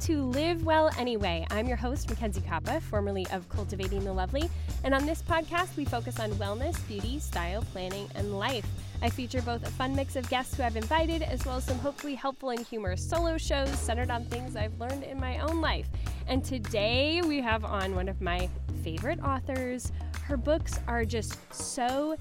To Live Well Anyway. I'm your host, Mackenzie Koppa, formerly of Cultivating the Lovely. And on this podcast, we focus on wellness, beauty, style, planning, and life. I feature both a fun mix of guests who I've invited, as well as some hopefully helpful and humorous solo shows centered on things I've learned in my own life. And today we have on one of my favorite authors. Her books are just so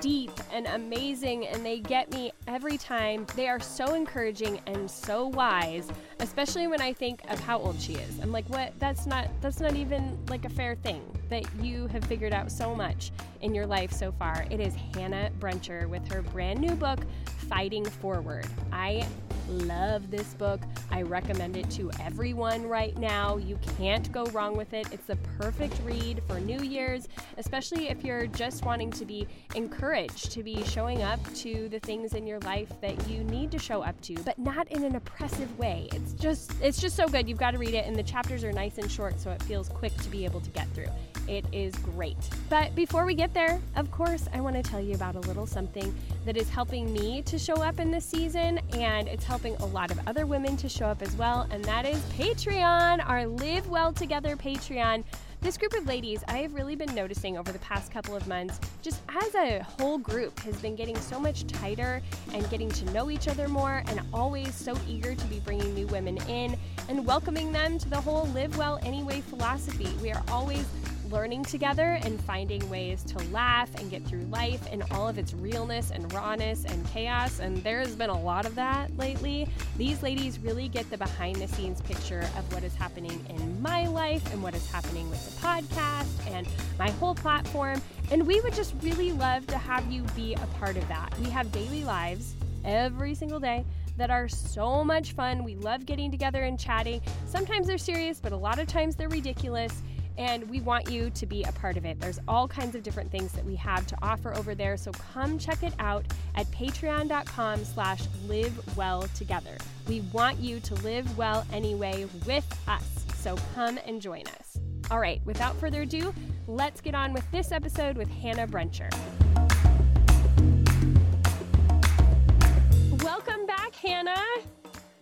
deep and amazing, and they get me every time. They are so encouraging and so wise, especially when I think of how old she is. I'm like, what? That's not that's not even like a fair thing that you have figured out so much in your life so far. It is Hannah Brencher with her brand new book, Fighting Forward. I love this book. I recommend it to everyone right now. You can't go wrong with it. It's the perfect read for New Year's, especially if you're just wanting to be to be showing up to the things in your life that you need to show up to, but not in an oppressive way. It's just it's just so good. You've got to read it and the chapters are nice and short so it feels quick to be able to get through. It is great. But before we get there, of course, I want to tell you about a little something that is helping me to show up in this season, and it's helping a lot of other women to show up as well, and that is Patreon, our Live Well Together Patreon. This group of ladies I have really been noticing over the past couple of months, just as a whole group, has been getting so much tighter and getting to know each other more, and always so eager to be bringing new women in and welcoming them to the whole live well anyway philosophy. We are always learning together and finding ways to laugh and get through life in all of its realness and rawness and chaos. And there has been a lot of that lately. These ladies really get the behind the scenes picture of what is happening in my life and what is happening with the podcast and my whole platform. And we would just really love to have you be a part of that. We have daily lives every single day that are so much fun. We love getting together and chatting. Sometimes they're serious, but a lot of times they're ridiculous and we want you to be a part of it. There's all kinds of different things that we have to offer over there, so come check it out at patreon.com slash live well together. We want you to live well anyway with us, so come and join us. All right, without further ado, let's get on with this episode with Hannah Brencher. Welcome back, Hannah.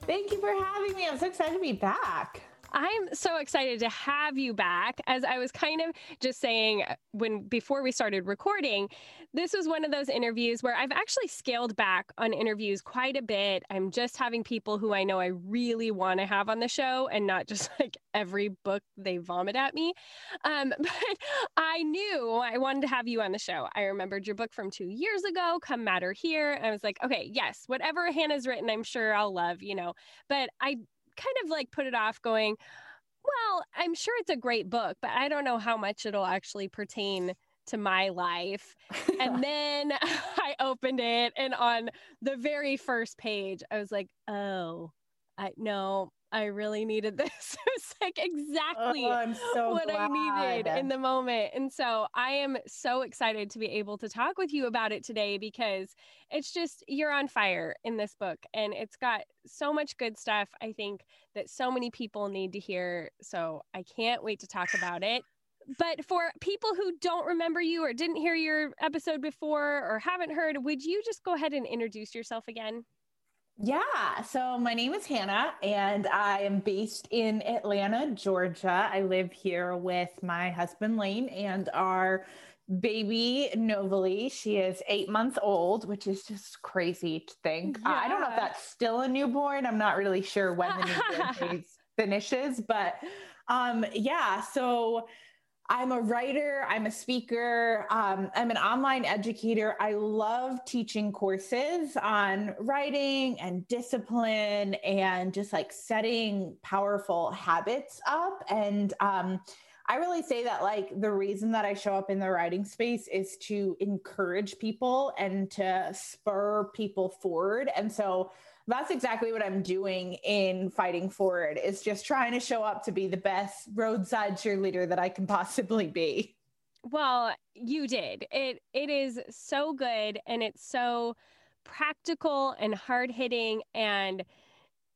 Thank you for having me. I'm so excited to be back. I'm so excited to have you back. As I was kind of just saying uh, when before we started recording, this was one of those interviews where I've actually scaled back on interviews quite a bit. I'm just having people who I know I really want to have on the show and not just like every book they vomit at me. Um, but I knew I wanted to have you on the show. I remembered your book from two years ago, Come Matter Here. I was like, okay, yes, whatever Hannah's written, I'm sure I'll love, you know. But I kind of like put it off going, well, I'm sure it's a great book, but I don't know how much it'll actually pertain to my life. and then I opened it and on the very first page, I was like, oh, I no, I really needed this. it's like oh, exactly oh, so what glad. I needed in the moment. And so I am so excited to be able to talk with you about it today because it's just, you're on fire in this book and it's got so much good stuff. I think that so many people need to hear. So I can't wait to talk about it. But for people who don't remember you or didn't hear your episode before or haven't heard, would you just go ahead and introduce yourself again? Yeah. So my name is Hannah and I am based in Atlanta, Georgia. I live here with my husband Lane and our baby Novalie. She is eight months old, which is just crazy to think. Yeah. Uh, I don't know if that's still a newborn. I'm not really sure when the newborn phase finishes, but um, yeah. So I'm a writer, I'm a speaker, um, I'm an online educator. I love teaching courses on writing and discipline and just like setting powerful habits up. And um, I really say that like the reason that I show up in the writing space is to encourage people and to spur people forward. And so that's exactly what I'm doing in fighting forward is just trying to show up to be the best roadside cheerleader that I can possibly be. Well, you did. It it is so good and it's so practical and hard-hitting and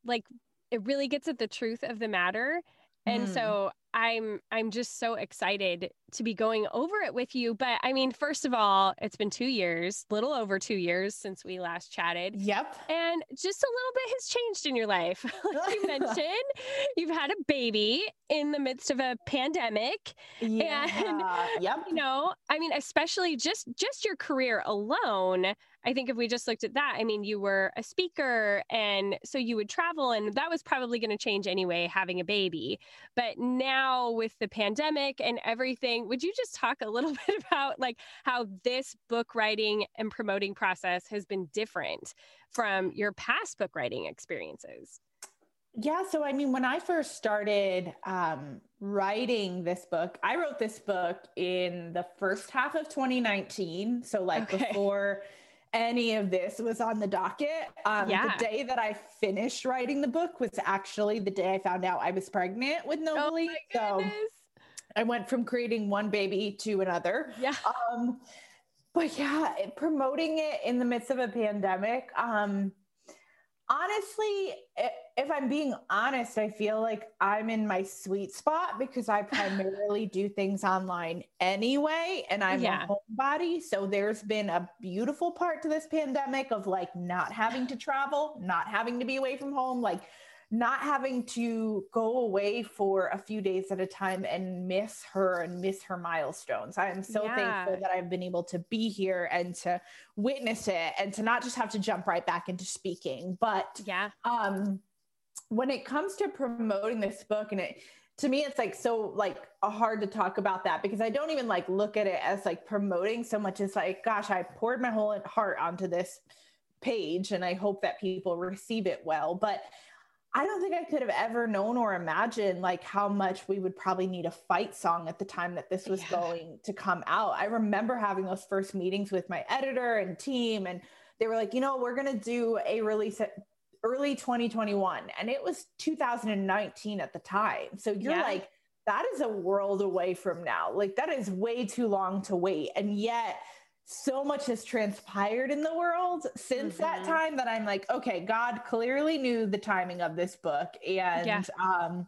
like it really gets at the truth of the matter. And mm. so I'm I'm just so excited to be going over it with you. But I mean, first of all, it's been two years, little over two years since we last chatted. Yep. And just a little bit has changed in your life. like you mentioned, you've had a baby in the midst of a pandemic. Yeah. And, yep. You know, I mean, especially just just your career alone I think if we just looked at that, I mean, you were a speaker and so you would travel, and that was probably going to change anyway, having a baby. But now with the pandemic and everything, would you just talk a little bit about like how this book writing and promoting process has been different from your past book writing experiences? Yeah. So, I mean, when I first started um, writing this book, I wrote this book in the first half of 2019. So, like okay. before any of this was on the docket. Um, yeah. The day that I finished writing the book was actually the day I found out I was pregnant with Novalie. Oh so I went from creating one baby to another. Yeah. Um, but yeah, promoting it in the midst of a pandemic. Um, honestly, if I'm being honest, I feel like I'm in my sweet spot because I primarily do things online anyway, and I'm yeah. a homebody. So there's been a beautiful part to this pandemic of like not having to travel, not having to be away from home, like not having to go away for a few days at a time and miss her and miss her milestones. I am so yeah. thankful that I've been able to be here and to witness it and to not just have to jump right back into speaking. But yeah. Um when it comes to promoting this book and it to me it's like so like hard to talk about that because I don't even like look at it as like promoting so much as like gosh, I poured my whole heart onto this page and I hope that people receive it well. But I don't think I could have ever known or imagined like how much we would probably need a fight song at the time that this was yeah. going to come out. I remember having those first meetings with my editor and team and they were like, "You know, we're going to do a release at early 2021." And it was 2019 at the time. So you're yeah. like that is a world away from now. Like that is way too long to wait. And yet so much has transpired in the world since mm-hmm. that time that I'm like, okay, God clearly knew the timing of this book. And yeah. um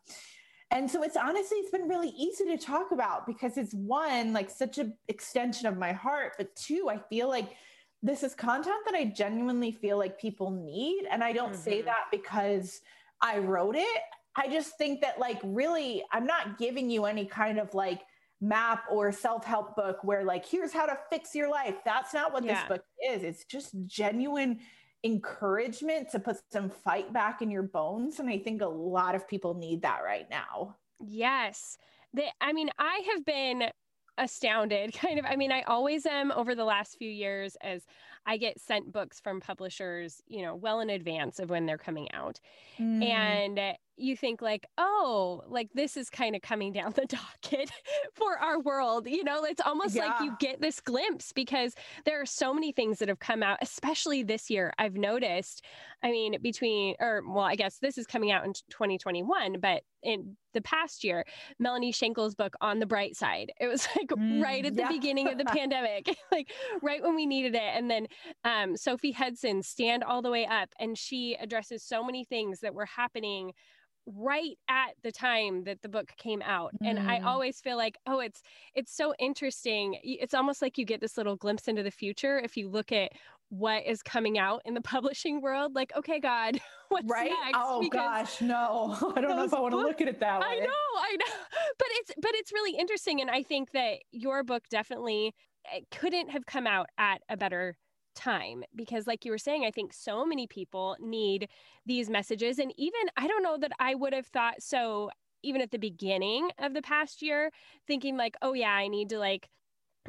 and so it's honestly it's been really easy to talk about because it's one like such an extension of my heart, but two, I feel like this is content that I genuinely feel like people need. And I don't mm-hmm. say that because I wrote it. I just think that like really I'm not giving you any kind of like map or self-help book where like here's how to fix your life. That's not what yeah. this book is. It's just genuine encouragement to put some fight back in your bones and i think a lot of people need that right now. Yes. The, i mean i have been astounded kind of. I mean i always am over the last few years as i get sent books from publishers you know well in advance of when they're coming out. Mm. and you think like oh like this is kind of coming down the docket for our world you know it's almost yeah. like you get this glimpse because there are so many things that have come out especially this year i've noticed i mean between or well i guess this is coming out in 2021 but in the past year melanie shankle's book on the bright side it was like mm, right at the yeah. beginning of the pandemic like right when we needed it and then um, sophie hudson stand all the way up and she addresses so many things that were happening right at the time that the book came out mm. and i mm. always feel like oh it's it's so interesting it's almost like you get this little glimpse into the future if you look at what is coming out in the publishing world like okay god what's right next? oh because gosh no i don't know if i want to look at it that way i know i know but it's but it's really interesting and i think that your book definitely couldn't have come out at a better time because like you were saying i think so many people need these messages and even i don't know that i would have thought so even at the beginning of the past year thinking like oh yeah i need to like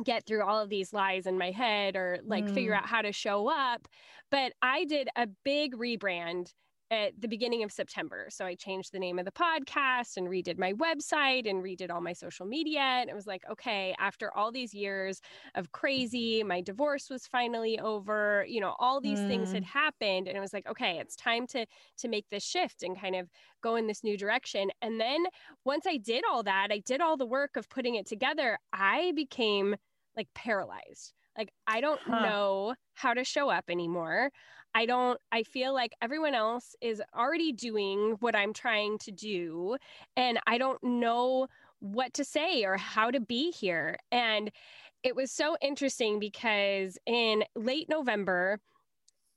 get through all of these lies in my head or like mm. figure out how to show up but i did a big rebrand at the beginning of September. So I changed the name of the podcast and redid my website and redid all my social media. And it was like, okay, after all these years of crazy, my divorce was finally over, you know, all these mm. things had mm. happened. And it was like, okay, it's time to to make this shift and kind of go in this new direction. And then once I did all that, I did all the work of putting it together, I became like paralyzed. Like I don't huh. know how to show up anymore. I don't, I feel like everyone else is already doing what I'm trying to do. And I don't know what to say or how to be here. And it was so interesting because in late November,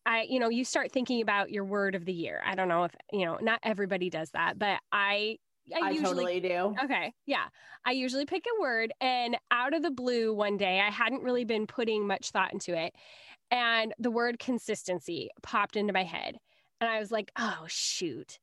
I, you know, you start thinking about your word of the year. I don't know if, you know, not everybody does that, but I I, I usually, totally do. Okay. Yeah. I usually pick a word and out of the blue one day, I hadn't really been putting much thought into it. And the word consistency popped into my head. And I was like, oh, shoot.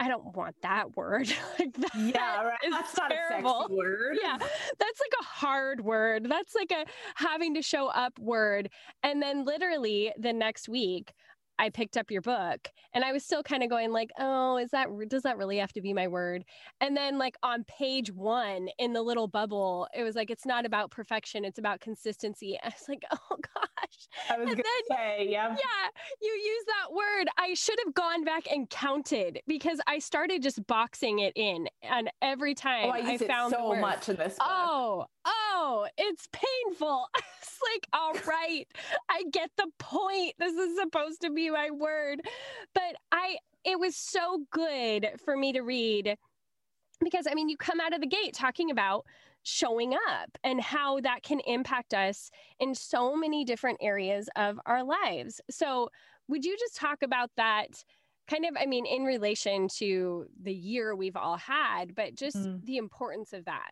I don't want that word. like that yeah, right. That's not terrible. a sexy word. Yeah, that's like a hard word. That's like a having to show up word. And then literally the next week, I picked up your book and I was still kind of going like, oh, is that does that really have to be my word? And then like on page 1 in the little bubble, it was like it's not about perfection, it's about consistency. I was like, "Oh gosh." I was going to say, yeah. Yeah, you use that word. I should have gone back and counted because I started just boxing it in and every oh, time oh, I, I found so much in this book. Oh, oh, it's painful. it's like, all right, I get the point. This is supposed to be my word. But I, it was so good for me to read because I mean, you come out of the gate talking about showing up and how that can impact us in so many different areas of our lives. So, would you just talk about that? Kind of, I mean, in relation to the year we've all had, but just mm. the importance of that.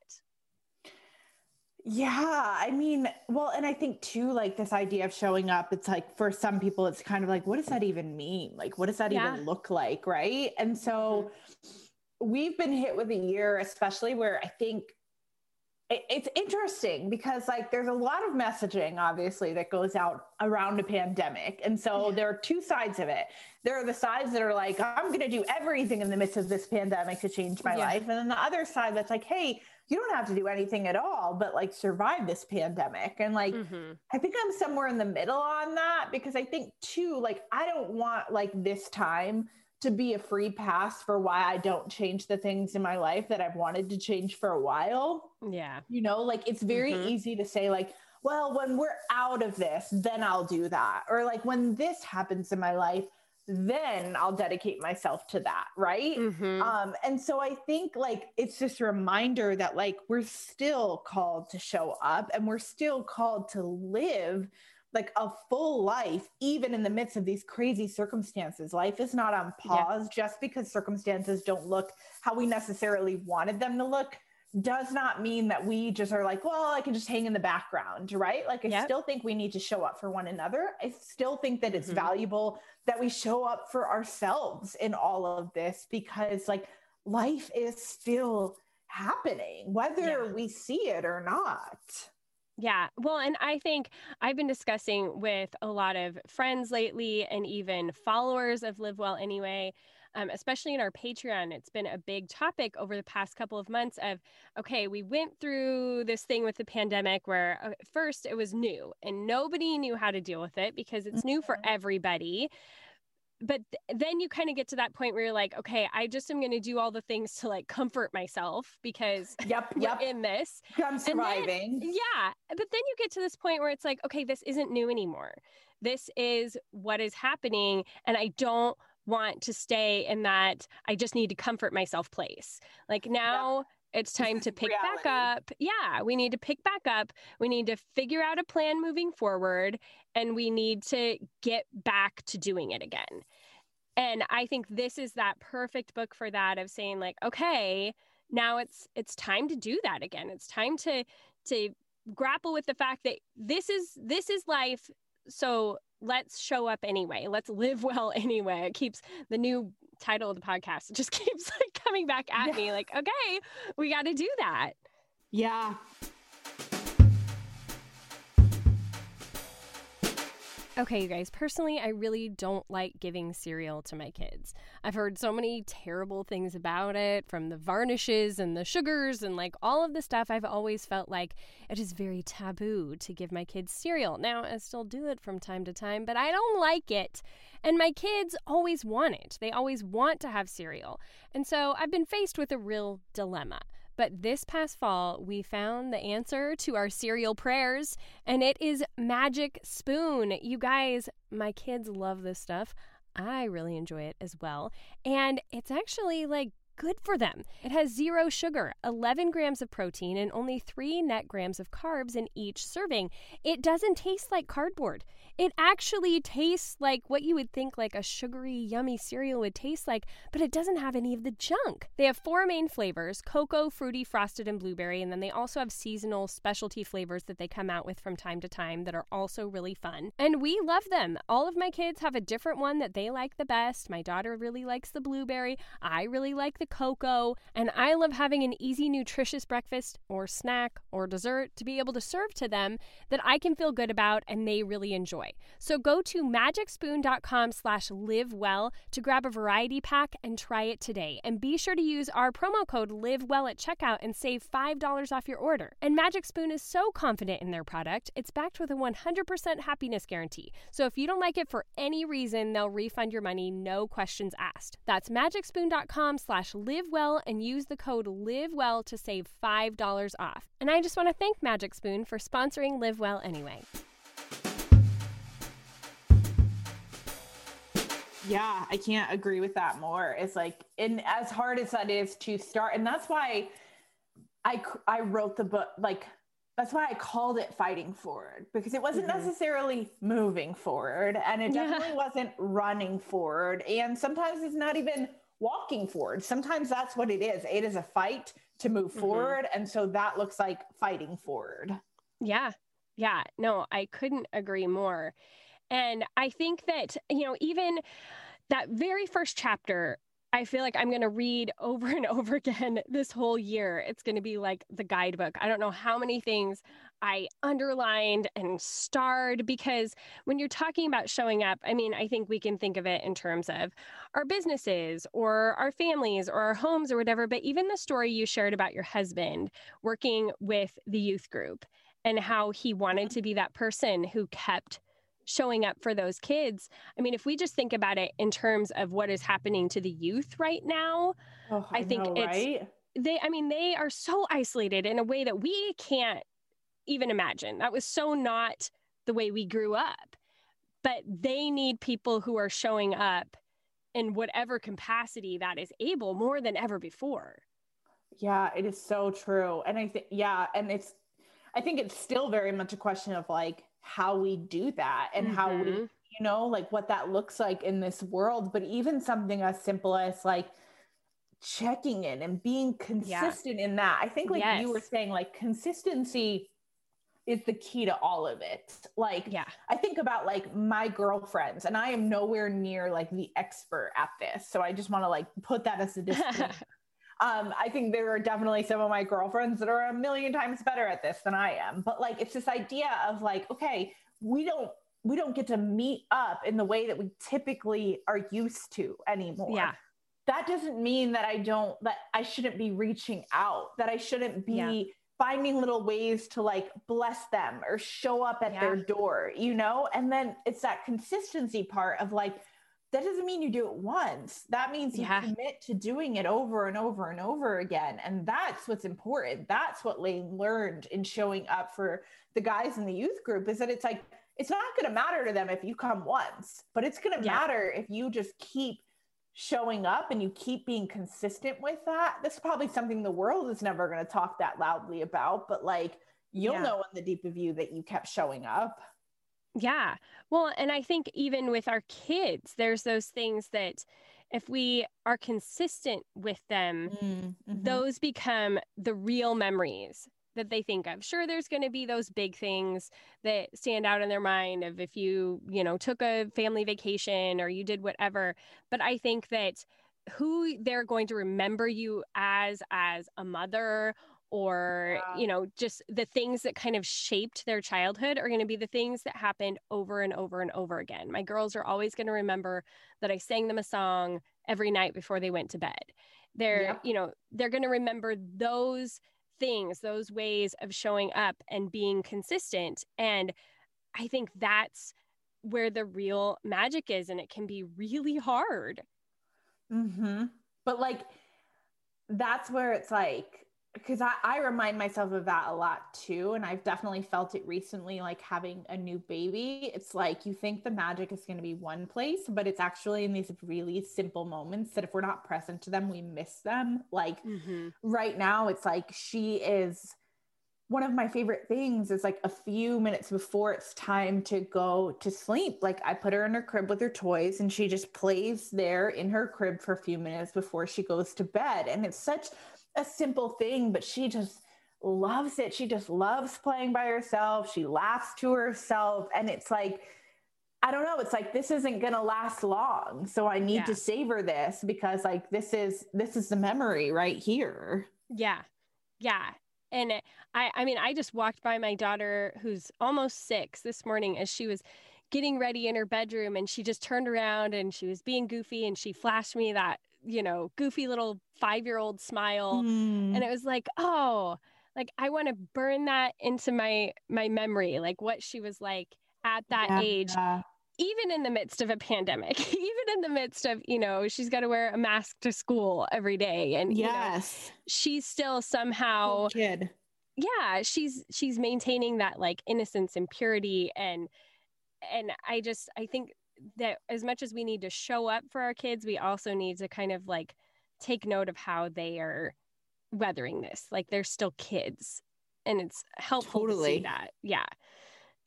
Yeah, I mean, well, and I think too, like this idea of showing up, it's like for some people, it's kind of like, what does that even mean? Like, what does that yeah. even look like? Right. And so mm-hmm. we've been hit with a year, especially where I think it's interesting because like there's a lot of messaging obviously that goes out around a pandemic and so there are two sides of it there are the sides that are like i'm going to do everything in the midst of this pandemic to change my yeah. life and then the other side that's like hey you don't have to do anything at all but like survive this pandemic and like mm-hmm. i think i'm somewhere in the middle on that because i think too like i don't want like this time to be a free pass for why i don't change the things in my life that i've wanted to change for a while yeah you know like it's very mm-hmm. easy to say like well when we're out of this then i'll do that or like when this happens in my life then I'll dedicate myself to that. Right. Mm-hmm. Um, and so I think like it's just a reminder that like we're still called to show up and we're still called to live like a full life, even in the midst of these crazy circumstances. Life is not on pause yeah. just because circumstances don't look how we necessarily wanted them to look does not mean that we just are like, well, I can just hang in the background, right? Like, I yep. still think we need to show up for one another. I still think that it's mm-hmm. valuable that we show up for ourselves in all of this because, like, life is still happening, whether yeah. we see it or not. Yeah. Well, and I think I've been discussing with a lot of friends lately and even followers of Live Well Anyway um, especially in our Patreon, it's been a big topic over the past couple of months of, okay, we went through this thing with the pandemic where uh, first it was new and nobody knew how to deal with it because it's new for mm-hmm. everybody. But th- then you kind of get to that point where you're like, okay, I just am going to do all the things to like comfort myself because yep, yep. in this. I'm surviving. Then, yeah. But then you get to this point where it's like, okay, this isn't new anymore. This is what is happening. And I don't want to stay in that I just need to comfort myself place. Like now it's time to pick reality. back up. Yeah, we need to pick back up. We need to figure out a plan moving forward and we need to get back to doing it again. And I think this is that perfect book for that of saying like, okay, now it's it's time to do that again. It's time to to grapple with the fact that this is this is life. So let's show up anyway. Let's live well anyway. It keeps the new title of the podcast. Just keeps like coming back at yeah. me like, okay, we got to do that. Yeah. Okay, you guys, personally, I really don't like giving cereal to my kids. I've heard so many terrible things about it from the varnishes and the sugars and like all of the stuff. I've always felt like it is very taboo to give my kids cereal. Now, I still do it from time to time, but I don't like it. And my kids always want it, they always want to have cereal. And so I've been faced with a real dilemma. But this past fall, we found the answer to our cereal prayers, and it is Magic Spoon. You guys, my kids love this stuff. I really enjoy it as well. And it's actually like good for them. It has zero sugar, 11 grams of protein, and only 3 net grams of carbs in each serving. It doesn't taste like cardboard. It actually tastes like what you would think like a sugary, yummy cereal would taste like, but it doesn't have any of the junk. They have four main flavors cocoa, fruity, frosted, and blueberry. And then they also have seasonal specialty flavors that they come out with from time to time that are also really fun. And we love them. All of my kids have a different one that they like the best. My daughter really likes the blueberry. I really like the cocoa. And I love having an easy, nutritious breakfast or snack or dessert to be able to serve to them that I can feel good about and they really enjoy. So go to magicspoon.com slash live well to grab a variety pack and try it today. And be sure to use our promo code live well at checkout and save $5 off your order. And Magic Spoon is so confident in their product, it's backed with a 100% happiness guarantee. So if you don't like it for any reason, they'll refund your money, no questions asked. That's magicspoon.com slash live well and use the code live well to save $5 off. And I just want to thank Magic Spoon for sponsoring Live Well anyway. Yeah, I can't agree with that more. It's like, and as hard as that is to start, and that's why I I wrote the book. Like, that's why I called it "Fighting Forward" because it wasn't mm-hmm. necessarily moving forward, and it definitely yeah. wasn't running forward, and sometimes it's not even walking forward. Sometimes that's what it is. It is a fight to move mm-hmm. forward, and so that looks like fighting forward. Yeah, yeah. No, I couldn't agree more. And I think that, you know, even that very first chapter, I feel like I'm going to read over and over again this whole year. It's going to be like the guidebook. I don't know how many things I underlined and starred because when you're talking about showing up, I mean, I think we can think of it in terms of our businesses or our families or our homes or whatever. But even the story you shared about your husband working with the youth group and how he wanted mm-hmm. to be that person who kept showing up for those kids. I mean, if we just think about it in terms of what is happening to the youth right now, oh, I, I, think know, it's right? they I mean, they are so isolated in a way that we can't even imagine. That was so not the way we grew up. But they need people who are showing up in whatever capacity that is able more than ever before. Yeah, it is so true. And I think yeah, and it's I think it's still very much a question of like how we do that and mm-hmm. how we mm-hmm. you know like what that looks like in this world but even something as simple as like checking in and being consistent yeah. in that i think like yes. you were saying like consistency is the key to all of it like yeah i think about like my girlfriends and i am nowhere near like the expert at this so i just want to like put that as a disclaimer Um, I think there are definitely some of my girlfriends that are a million times better at this than I am. But like, it's this idea of like, okay, we don't we don't get to meet up in the way that we typically are used to anymore. Yeah. That doesn't mean that I don't that I shouldn't be reaching out, that I shouldn't be yeah. finding little ways to like bless them or show up at yeah. their door, you know? And then it's that consistency part of like that doesn't mean you do it once. That means you yeah. commit to doing it over and over and over again. And that's what's important. That's what Lane learned in showing up for the guys in the youth group is that it's like, it's not going to matter to them if you come once, but it's going to yeah. matter if you just keep showing up and you keep being consistent with that. This is probably something the world is never going to talk that loudly about, but like you'll yeah. know in the deep of you that you kept showing up. Yeah. Well, and I think even with our kids, there's those things that if we are consistent with them, mm-hmm. those become the real memories that they think of. Sure, there's going to be those big things that stand out in their mind of if you, you know, took a family vacation or you did whatever. But I think that who they're going to remember you as as a mother or yeah. you know just the things that kind of shaped their childhood are going to be the things that happened over and over and over again my girls are always going to remember that i sang them a song every night before they went to bed they're yeah. you know they're going to remember those things those ways of showing up and being consistent and i think that's where the real magic is and it can be really hard mhm but like that's where it's like because I, I remind myself of that a lot too. And I've definitely felt it recently, like having a new baby. It's like you think the magic is going to be one place, but it's actually in these really simple moments that if we're not present to them, we miss them. Like mm-hmm. right now, it's like she is one of my favorite things is like a few minutes before it's time to go to sleep. Like I put her in her crib with her toys and she just plays there in her crib for a few minutes before she goes to bed. And it's such a simple thing, but she just loves it. She just loves playing by herself. She laughs to herself. And it's like, I don't know, it's like this isn't gonna last long. So I need yeah. to savor this because like this is this is the memory right here. Yeah. Yeah. And I I mean, I just walked by my daughter who's almost six this morning as she was getting ready in her bedroom and she just turned around and she was being goofy and she flashed me that you know, goofy little five year old smile. Mm. And it was like, oh, like I want to burn that into my my memory, like what she was like at that yeah, age. Yeah. Even in the midst of a pandemic, even in the midst of, you know, she's got to wear a mask to school every day. And yes, you know, she's still somehow kid. Yeah, she's she's maintaining that like innocence and purity and and I just I think that as much as we need to show up for our kids, we also need to kind of like take note of how they are weathering this. Like they're still kids. And it's helpful totally. to see that. Yeah.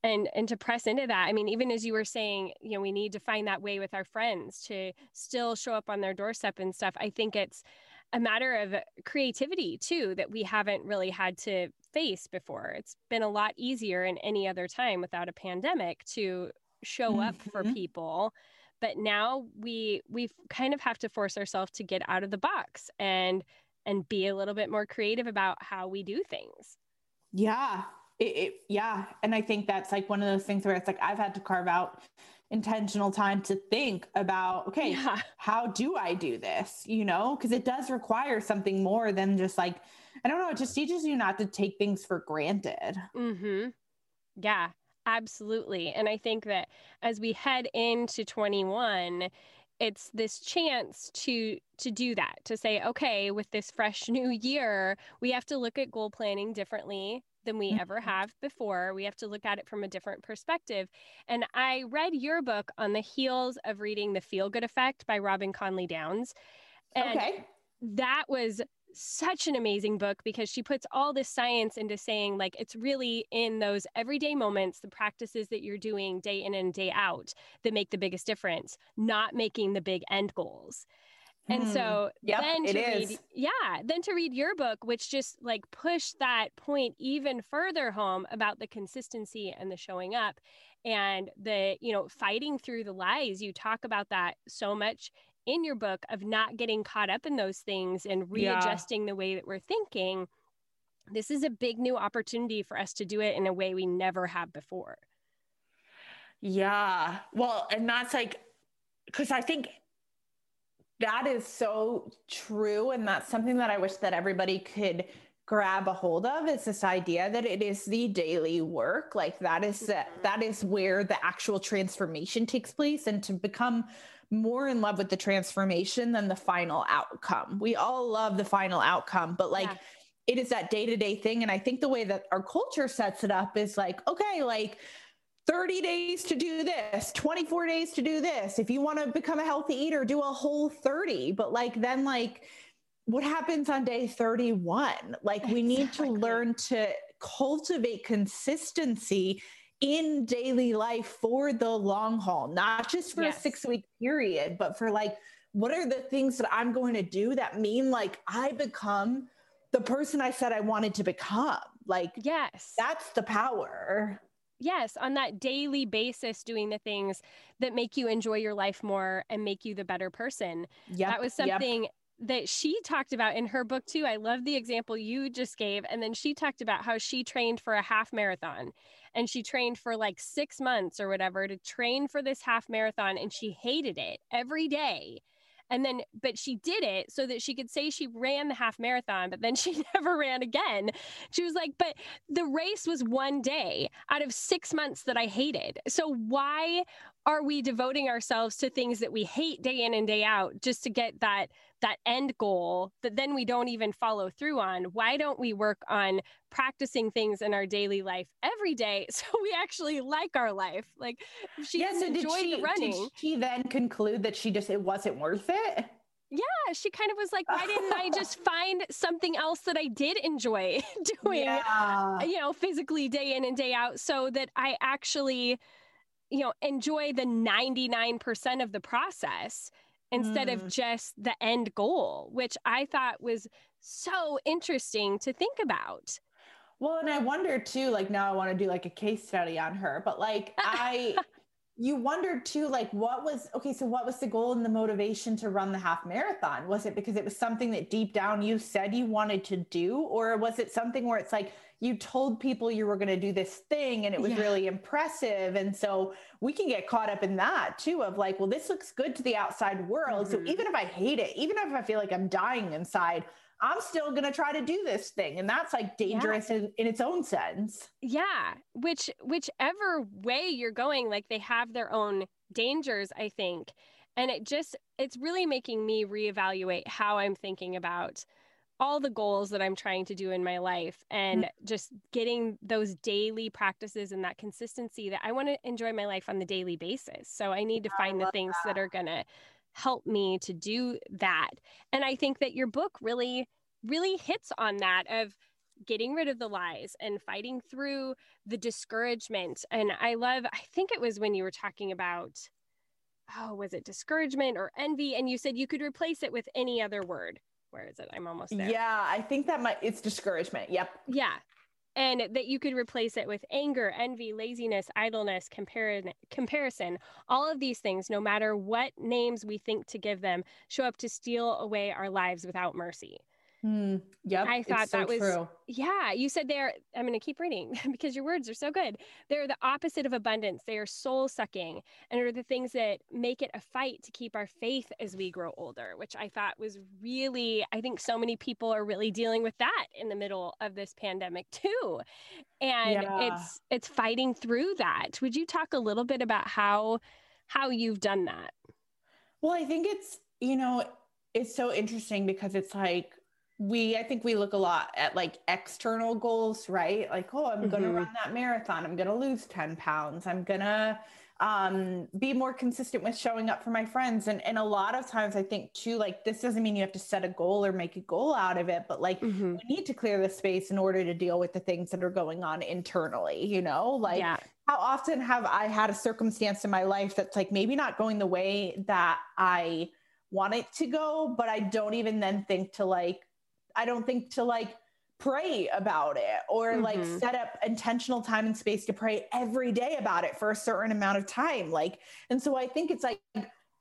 And and to press into that. I mean, even as you were saying, you know, we need to find that way with our friends to still show up on their doorstep and stuff. I think it's a matter of creativity too that we haven't really had to face before. It's been a lot easier in any other time without a pandemic to show mm-hmm. up for mm-hmm. people but now we we kind of have to force ourselves to get out of the box and and be a little bit more creative about how we do things yeah it, it, yeah and i think that's like one of those things where it's like i've had to carve out intentional time to think about okay yeah. how do i do this you know because it does require something more than just like i don't know it just teaches you not to take things for granted mm-hmm yeah Absolutely. And I think that as we head into 21, it's this chance to to do that to say okay with this fresh new year we have to look at goal planning differently than we mm-hmm. ever have before we have to look at it from a different perspective and i read your book on the heels of reading the feel good effect by robyn conley downs and okay that was such an amazing book because she puts all this science into saying like it's really in those everyday moments the practices that you're doing day in and day out that make the biggest difference not making the big end goals and hmm. so yep, then to read, is. yeah, then to read your book, which just like pushed that point even further home about the consistency and the showing up and the, you know, fighting through the lies. You talk about that so much in your book of not getting caught up in those things and readjusting yeah. the way that we're thinking, this is a big new opportunity for us to do it in a way we never have before. Yeah. Well, and that's like, because I think that is so true. And that's something that I wish that everybody could grab a hold of is this idea that it is the daily work like that is mm-hmm. that is where the actual transformation takes place and to become more in love with the transformation than the final outcome. We all love the final outcome, but like yeah. it is that day to day thing. And I think the way that our culture sets it up is like, okay, like 30 days to do this, 24 days to do this. If you want to become a healthy eater, do a whole 30. But like, then, like, what happens on day 31? Like, we need exactly. to learn to cultivate consistency in daily life for the long haul, not just for yes. a six week period, but for like, what are the things that I'm going to do that mean like I become the person I said I wanted to become? Like, yes, that's the power. Yes, on that daily basis, doing the things that make you enjoy your life more and make you the better person. Yeah, that was something yep that she talked about in her book too. I love the example you just gave. And then she talked about how she trained for a half marathon and she trained for like six months or whatever to train for this half marathon and she hated it every day. And then, but she did it so that she could say she ran the half marathon, but then she never ran again. She was like, but the race was one day out of six months that I hated. So why are we devoting ourselves to things that we hate day in and day out just to get that that end goal that then we don't even follow through on. Why don't we work on practicing things in our daily life every day so we actually like our life? Like she yeah, so enjoyed she, running. did she then conclude that she just it wasn't worth it? Yeah, she kind of was like, why didn't I just find something else that I did enjoy doing, yeah. you know, physically day in and day out so that I actually, you know, enjoy the 99% of the process instead mm. of just the end goal, which I thought was so interesting to think about. Well, and I wonder too, like now I want to do like a case study on her, but like I you wondered too, like what was okay, so what was the goal and the motivation to run the half marathon? Was it because it was something that deep down you said you wanted to do? Or was it something where it's like you told people you were going to do this thing and it was yeah. really impressive and so we can get caught up in that too of like well this looks good to the outside world mm-hmm. so even if i hate it even if i feel like i'm dying inside i'm still going to try to do this thing and that's like dangerous yeah. in, in its own sense yeah which whichever way you're going like they have their own dangers i think and it just it's really making me reevaluate how i'm thinking about all the goals that I'm trying to do in my life and mm-hmm. just getting those daily practices and that consistency that I want to enjoy my life on the daily basis. So I need to find the things that. that are going to help me to do that. And I think that your book really really hits on that of getting rid of the lies and fighting through the discouragement. And I love I think it was when you were talking about oh, was it discouragement or envy and you said you could replace it with any other word where is it? I'm almost there. Yeah, I think that might it's discouragement. Yep. Yeah. And that you could replace it with anger, envy, laziness, idleness, compar- comparison. All of these things, no matter what names we think to give them, show up to steal away our lives without mercy. Mm, yep. I thought that so was true. yeah. You said they're I'm gonna keep reading because your words are so good. They're the opposite of abundance. They are soul sucking and are the things that make it a fight to keep our faith as we grow older, which I thought was really I think so many people are really dealing with that in the middle of this pandemic too. And yeah. it's it's fighting through that. Would you talk a little bit about how how you've done that? Well, I think it's, you know, it's so interesting because it's like we i think we look a lot at like external goals right like oh i'm mm-hmm. going to run that marathon i'm going to lose 10 pounds i'm going to um, be more consistent with showing up for my friends and and a lot of times i think too like this doesn't mean you have to set a goal or make a goal out of it but like mm-hmm. we need to clear the space in order to deal with the things that are going on internally you know like yeah. how often have i had a circumstance in my life that's like maybe not going the way that i want it to go but i don't even then think to like I don't think to like pray about it or mm-hmm. like set up intentional time and space to pray every day about it for a certain amount of time. Like, and so I think it's like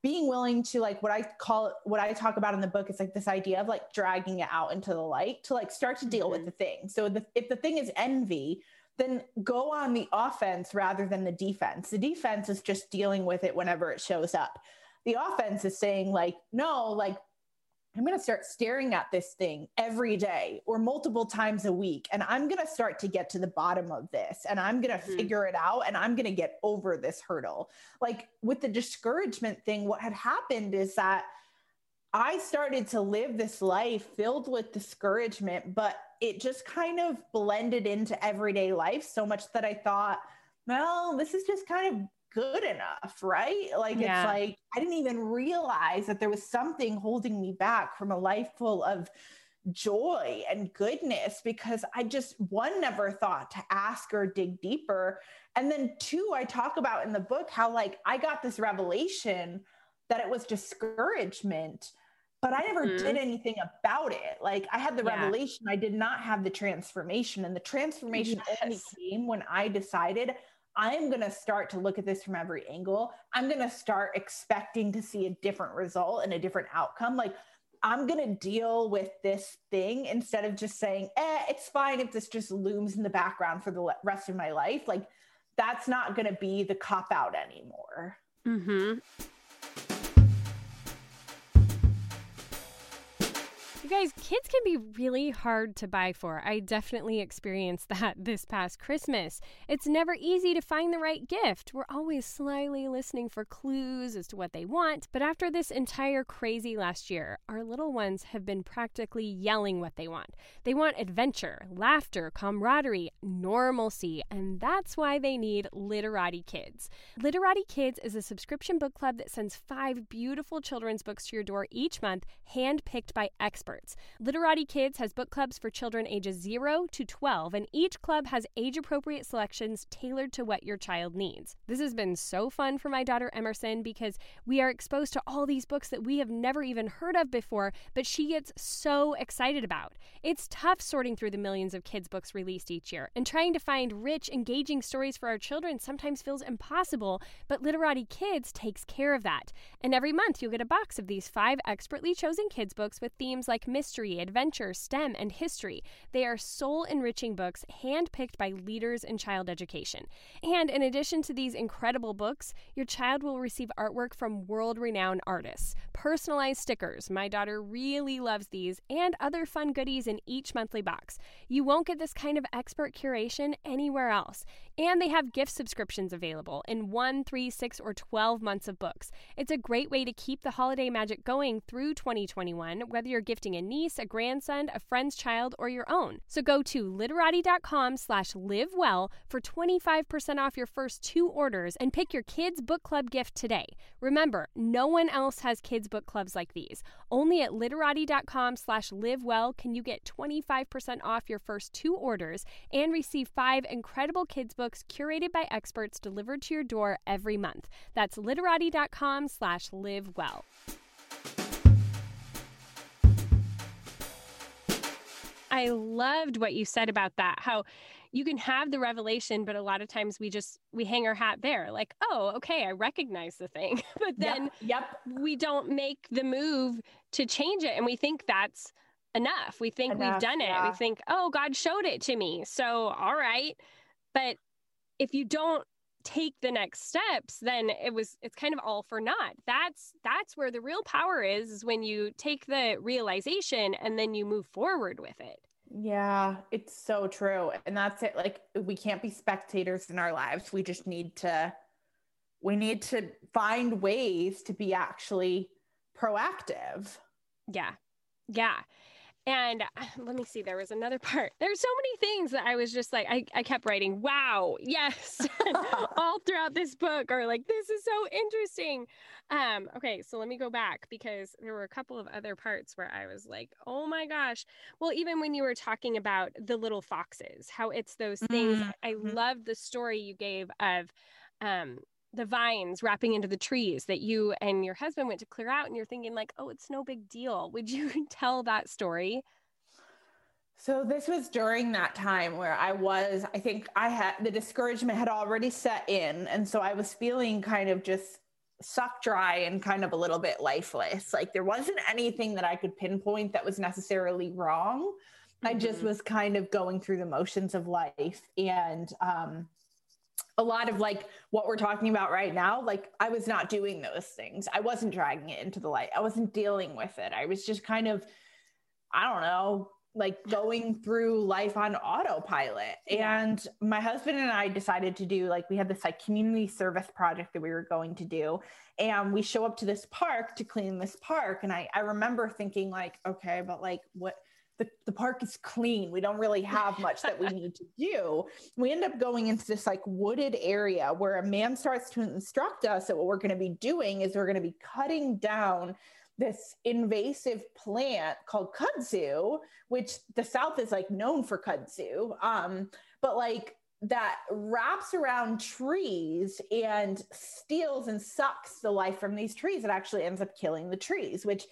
being willing to like what I call what I talk about in the book is like this idea of like dragging it out into the light to like start to deal mm-hmm. with the thing. So the, if the thing is envy, then go on the offense rather than the defense. The defense is just dealing with it whenever it shows up. The offense is saying like, no, like I'm going to start staring at this thing every day or multiple times a week. And I'm going to start to get to the bottom of this and I'm going to mm-hmm. figure it out and I'm going to get over this hurdle. Like with the discouragement thing, what had happened is that I started to live this life filled with discouragement, but it just kind of blended into everyday life so much that I thought, well, this is just kind of good enough, right? Like yeah. it's like I didn't even realize that there was something holding me back from a life full of joy and goodness because I just one never thought to ask or dig deeper. And then two, I talk about in the book how like I got this revelation that it was discouragement but I never mm-hmm. did anything about it. Like I had the yeah. revelation, I did not have the transformation. And the transformation yes. only came when I decided I'm going to start to look at this from every angle. I'm going to start expecting to see a different result and a different outcome. Like, I'm going to deal with this thing instead of just saying, eh, it's fine if this just looms in the background for the rest of my life. Like, that's not going to be the cop out anymore. Mm-hmm. You guys, kids can be really hard to buy for. I definitely experienced that this past Christmas. It's never easy to find the right gift. We're always slyly listening for clues as to what they want. But after this entire crazy last year, our little ones have been practically yelling what they want. They want adventure, laughter, camaraderie, normalcy, and that's why they need Literati Kids. Literati Kids is a subscription book club that sends five beautiful children's books to your door each month, handpicked by experts Literati Kids has book clubs for children ages 0 to 12, and each club has age appropriate selections tailored to what your child needs. This has been so fun for my daughter Emerson because we are exposed to all these books that we have never even heard of before, but she gets so excited about. It's tough sorting through the millions of kids' books released each year, and trying to find rich, engaging stories for our children sometimes feels impossible, but Literati Kids takes care of that. And every month you'll get a box of these five expertly chosen kids' books with themes like mystery, adventure, STEM, and history. They are soul enriching books handpicked by leaders in child education. And in addition to these incredible books, your child will receive artwork from world renowned artists, personalized stickers. My daughter really loves these, and other fun goodies in each monthly box. You won't get this kind of expert curation anywhere else. And they have gift subscriptions available in one, three, six, or 12 months of books. It's a great way to keep the holiday magic going through 2021, whether you're gifting a niece, a grandson, a friend's child, or your own. So go to literati.com slash livewell for 25% off your first two orders and pick your kids' book club gift today. Remember, no one else has kids' book clubs like these. Only at literati.com slash livewell can you get 25% off your first two orders and receive five incredible kids' books curated by experts delivered to your door every month. That's literati.com slash livewell. I loved what you said about that. How you can have the revelation, but a lot of times we just we hang our hat there, like, oh, okay, I recognize the thing, but then yep, yep. we don't make the move to change it, and we think that's enough. We think enough, we've done it. Yeah. We think, oh, God showed it to me, so all right. But if you don't take the next steps then it was it's kind of all for naught that's that's where the real power is is when you take the realization and then you move forward with it yeah, it's so true. And that's it. Like, we can't be spectators in our lives. We just need to, we need to find ways to be actually proactive. Yeah. Yeah. And uh, let me see, there was another part. There's so many things that I was just like, I, I kept writing, wow, yes, all throughout this book, or like, this is so interesting. Um, okay, so let me go back because there were a couple of other parts where I was like, oh my gosh. Well, even when you were talking about the little foxes, how it's those things, mm-hmm. I love the story you gave of um the vines wrapping into the trees that you and your husband went to clear out and you're thinking like oh it's no big deal would you tell that story so this was during that time where i was i think i had the discouragement had already set in and so i was feeling kind of just sucked dry and kind of a little bit lifeless like there wasn't anything that i could pinpoint that was necessarily wrong mm-hmm. i just mm-hmm. was kind of going through the motions of life and um a lot of like what we're talking about right now like i was not doing those things. I wasn't dragging it into the light. I wasn't dealing with it. I was just kind of i don't know like going through life on autopilot. Yeah. and my husband and i decided to do like we had this like community service project that we were going to do. And we show up to this park to clean this park. And i i remember thinking like okay but like what the, the park is clean. We don't really have much that we need to do. We end up going into this like wooded area where a man starts to instruct us that what we're going to be doing is we're going to be cutting down this invasive plant called kudzu, which the South is like known for kudzu. Um, but like that wraps around trees and steals and sucks the life from these trees. It actually ends up killing the trees, which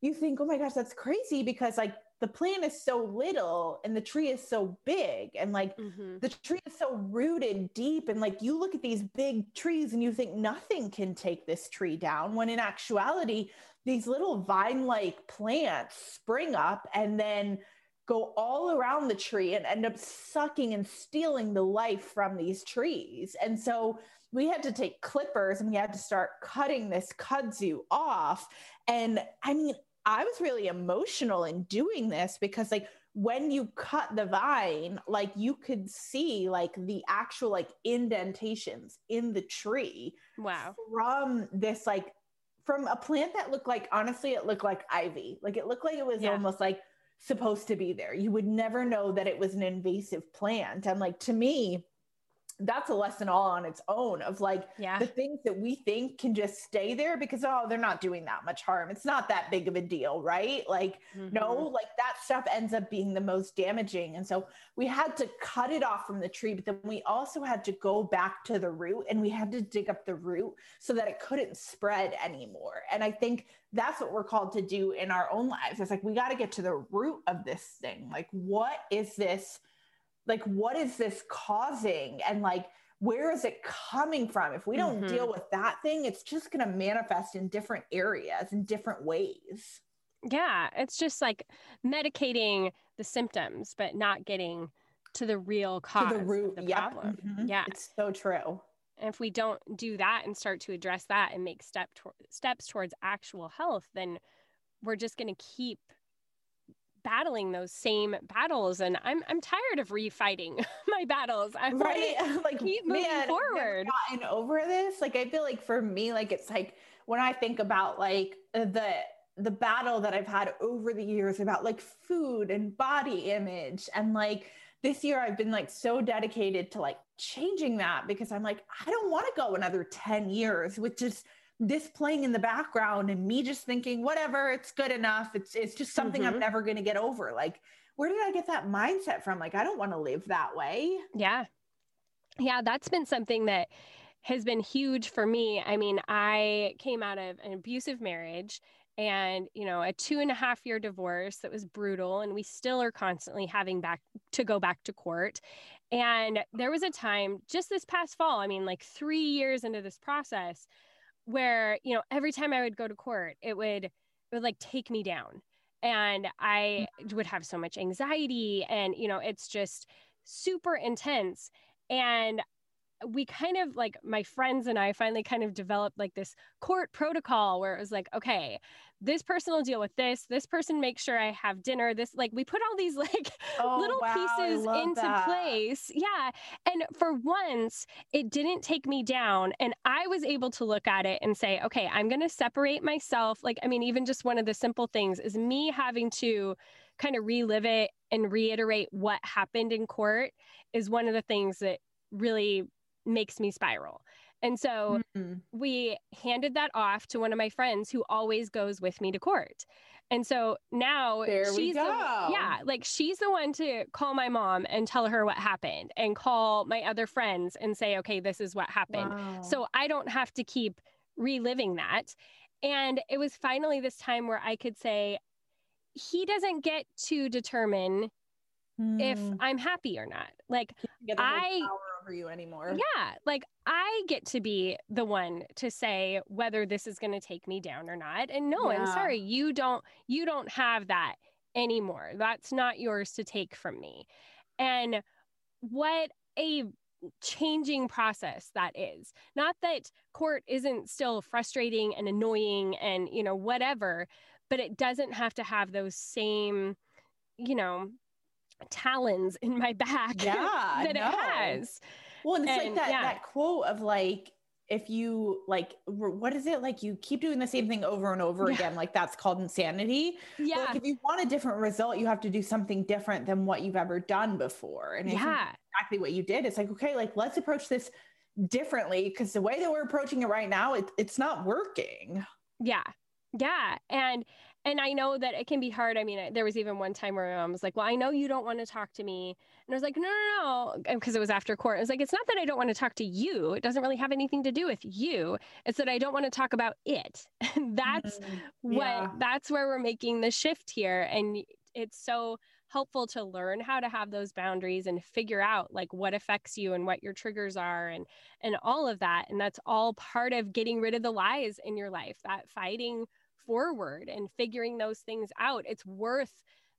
you think, oh my gosh, that's crazy because like the plant is so little and the tree is so big and like mm-hmm. the tree is so rooted deep and like you look at these big trees and you think nothing can take this tree down when in actuality these little vine like plants spring up and then go all around the tree and end up sucking and stealing the life from these trees and so we had to take clippers and we had to start cutting this kudzu off and i mean I was really emotional in doing this because like when you cut the vine, like you could see like the actual like indentations in the tree. Wow. From this like from a plant that looked like honestly it looked like ivy. Like it looked like it was yeah. almost like supposed to be there. You would never know that it was an invasive plant. And like to me, that's a lesson all on its own of like yeah. the things that we think can just stay there because oh they're not doing that much harm. It's not that big of a deal right? Like mm-hmm. no like that stuff ends up being the most damaging. And so we had to cut it off from the tree but then we also had to go back to the root and we had to dig up the root so that it couldn't spread anymore. And i think that's what we're called to do in our own lives. It's like we got to get to the root of this thing. Like what is this like what is this causing? And like where is it coming from? If we don't mm-hmm. deal with that thing it's just going to manifest in different areas in different ways. Yeah it's just like medicating the symptoms but not getting to the real cause to the root of the problem. mm-hmm. yeah. It's so true. And if we don't do that and start to address that and make step to- steps towards actual health then we're just going to keep battling those same battles and I'm I'm tired of refighting my battles. I'm right. like keep moving man, forward. Gotten over this. Like I feel like for me, like it's like when I think about like uh, the the battle that I've had over the years about like food and body image and like this year I've been like so dedicated to like changing that because I'm like I don't want to go another 10 years with just this playing in the background and me just thinking whatever it's good enough. It's it's just something mm-hmm. i'm never going to get over. Like where did i get that mindset from? Like i don't want to live that way. Yeah. Yeah that's been something that has been huge for me. I mean i came out of an abusive marriage and you know a two and a half year divorce that was brutal and we still are constantly having back to go back to court. And there was a time just this past fall i mean like three years into this process where you know every time i would go to court it would it would like take me down and i mm-hmm. would have so much anxiety and you know it's just super intense and we kind of like my friends and I finally kind of developed like this court protocol where it was like, okay, this person will deal with this. This person makes sure I have dinner. This like we put all these like oh, little wow, pieces into that. place. Yeah. And for once, it didn't take me down. And I was able to look at it and say, okay, I'm going to separate myself. Like, I mean, even just one of the simple things is me having to kind of relive it and reiterate what happened in court is one of the things that really makes me spiral. And so mm-hmm. we handed that off to one of my friends who always goes with me to court. And so now there she's the, yeah, like she's the one to call my mom and tell her what happened and call my other friends and say, okay, this is what happened. Wow. So I don't have to keep reliving that. And it was finally this time where I could say, he doesn't get to determine mm. if I'm happy or not. Like I you anymore. Yeah. Like I get to be the one to say whether this is going to take me down or not. And no, yeah. I'm sorry, you don't you don't have that anymore. That's not yours to take from me. And what a changing process that is. Not that court isn't still frustrating and annoying and, you know, whatever, but it doesn't have to have those same, you know, talons in my back yeah, that no. it has. Well, and it's and, like that yeah. that quote of like if you like what is it? Like you keep doing the same thing over and over yeah. again like that's called insanity. Yeah. like if you want a different result you have to do something different than what you've ever done before. And yeah. exactly what you did. It's like okay like let's approach this differently because the way that we're approaching it right now it, it's not working. Yeah. Yeah. And and I know that it can be hard. I mean, there was even one time where my mom was like, Well, I know you don't want to talk to me. And I was like, No, no, no. Because it was after court. I was like, It's not that I don't want to talk to you. It doesn't really have anything to do with you. It's that I don't want to talk about it. And that's mm, yeah. what, that's where we're making the shift here. And it's so helpful to learn how to have those boundaries and figure out like what affects you and what your triggers are and and all of that and that's all part of getting rid of the lies in your life that fighting forward and figuring those things out. It's worth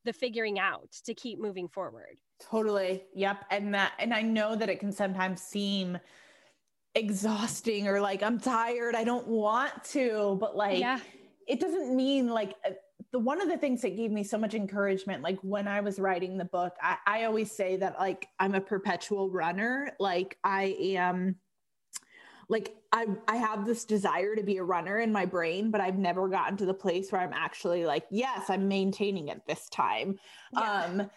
the figuring out to keep moving forward. Totally. Yep. And that, and I know that it can sometimes seem exhausting or like I'm tired, I don't want to, but like, yeah. it doesn't mean like uh, the one of the things that gave me so much encouragement like when i was writing the book I, I always say that like i'm a perpetual runner like i am like I I have this desire to be a runner in my brain, but I've never gotten to the place where I'm actually like, yes, I'm maintaining it this time. Yeah. Um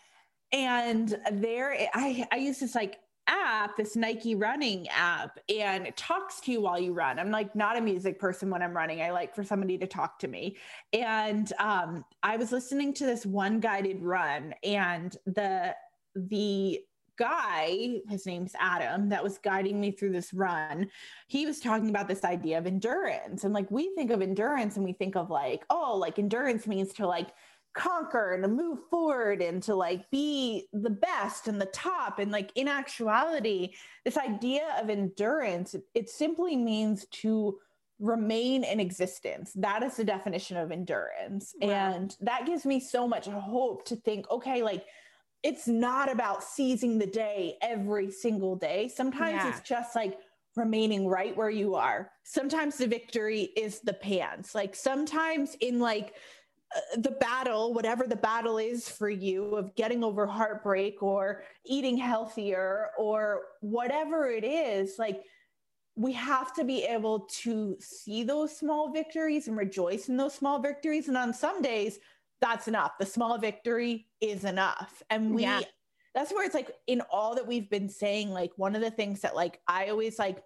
and there I I use this like app, this Nike running app, and it talks to you while you run. I'm like not a music person when I'm running. I like for somebody to talk to me. And um, I was listening to this one guided run, and the the guy, his name's Adam, that was guiding me through this run, he was talking about this idea of endurance. And like we think of endurance and we think of like, oh, like endurance means to like conquer and to move forward and to like be the best and the top and like in actuality this idea of endurance it simply means to remain in existence that is the definition of endurance wow. and that gives me so much hope to think okay like it's not about seizing the day every single day sometimes yeah. it's just like remaining right where you are sometimes the victory is the pants like sometimes in like uh, the battle, whatever the battle is for you of getting over heartbreak or eating healthier or whatever it is, like we have to be able to see those small victories and rejoice in those small victories. And on some days, that's enough. The small victory is enough. And we, yeah. that's where it's like in all that we've been saying, like one of the things that like I always like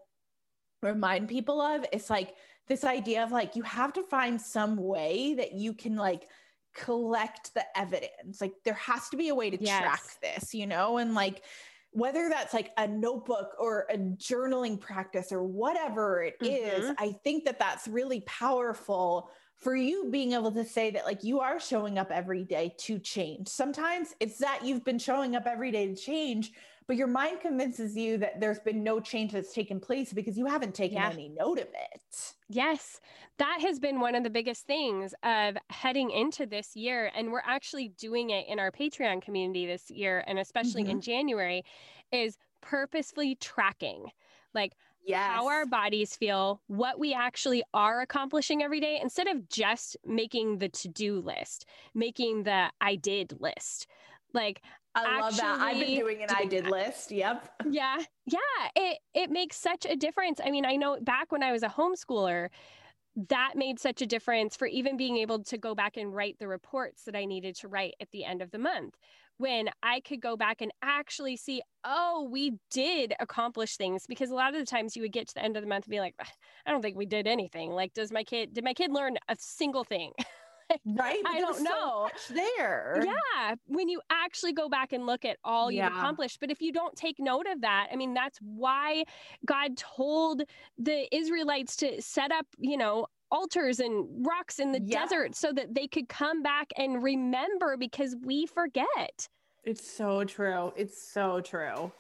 remind people of is like, this idea of like you have to find some way that you can like collect the evidence like there has to be a way to yes. track this you know and like whether that's like a notebook or a journaling practice or whatever it mm-hmm. is, i think that that's really powerful for you being able to say that like you are showing up every day to change sometimes it's that you've been showing up every day to change but your mind convinces you that there's been no change that's taken place because you haven't taken yeah. any note of it. Yes, that has been one of the biggest things of heading into this year. And we're actually doing it in our Patreon community this year, and especially mm-hmm. in January, is purposefully tracking. Like, yes. how our bodies feel, what we actually are accomplishing every day, instead of just making the to do list, making the I did list. Like, I love that. I've been doing an I did that. list. Yep. Yeah. Yeah. It it makes such a difference. I mean, I know back when I was a homeschooler, that made such a difference for even being able to go back and write the reports that I needed to write at the end of the month. When I could go back and actually see, oh, we did accomplish things because a lot of the times you would get to the end of the month and be like, I don't think we did anything. Like, does my kid, did my kid learn a single thing? right? I don't know. So there. Yeah. When you actually go back and look at all you've accomplished. But if you don't take note of that, I mean, that's why God told the Israelites to set up, you know, altars and rocks in the yeah. desert so that they could come back and remember because we forget. It's so true. It's so true.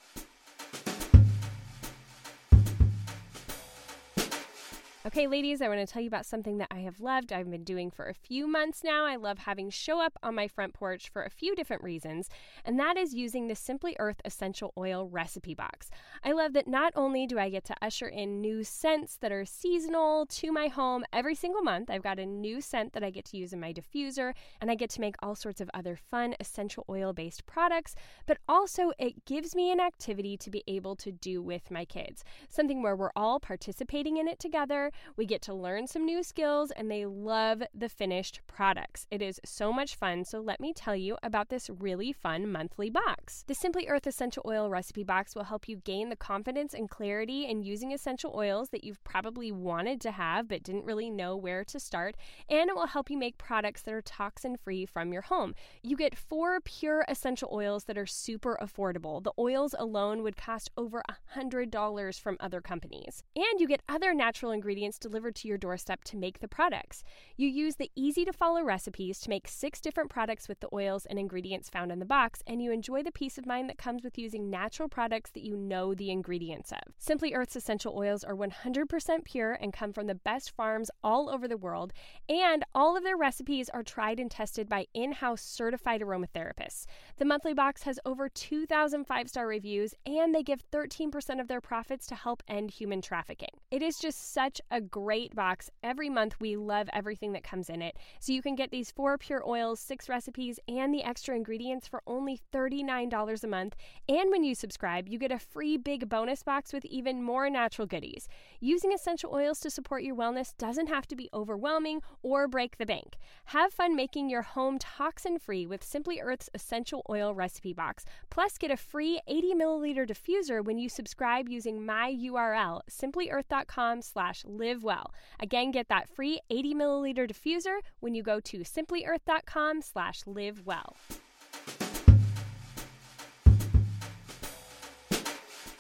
Okay, ladies, I want to tell you about something that I have loved. I've been doing for a few months now. I love having show up on my front porch for a few different reasons, and that is using the Simply Earth Essential Oil Recipe Box. I love that not only do I get to usher in new scents that are seasonal to my home every single month, I've got a new scent that I get to use in my diffuser, and I get to make all sorts of other fun essential oil based products, but also it gives me an activity to be able to do with my kids, something where we're all participating in it together we get to learn some new skills, and they love the finished products. It is so much fun. So, let me tell you about this really fun monthly box. The Simply Earth Essential Oil Recipe Box will help you gain the confidence and clarity in using essential oils that you've probably wanted to have but didn't really know where to start. And it will help you make products that are toxin free from your home. You get four pure essential oils that are super affordable. The oils alone would cost over $100 from other companies. And you get other natural ingredients ingredients delivered to your doorstep to make the products. You use the easy to follow recipes to make six different products with the oils and ingredients found in the box, and you enjoy the peace of mind that comes with using natural products that you know the ingredients of. Simply Earth's essential oils are 100% pure and come from the best farms all over the world, and all of their recipes are tried and tested by in house certified aromatherapists. The monthly box has over 2,000 five star reviews, and they give 13% of their profits to help end human trafficking. It is just such a great box. Every month, we love everything that comes in it. So you can get these four pure oils, six recipes, and the extra ingredients for only $39 a month. And when you subscribe, you get a free big bonus box with even more natural goodies. Using essential oils to support your wellness doesn't have to be overwhelming or break the bank. Have fun making your home toxin free with Simply Earth's essential oil recipe box. Plus, get a free 80 milliliter diffuser when you subscribe using my URL, simplyearth.com slash live well. Again, get that free 80 milliliter diffuser when you go to simplyearth.com slash live well.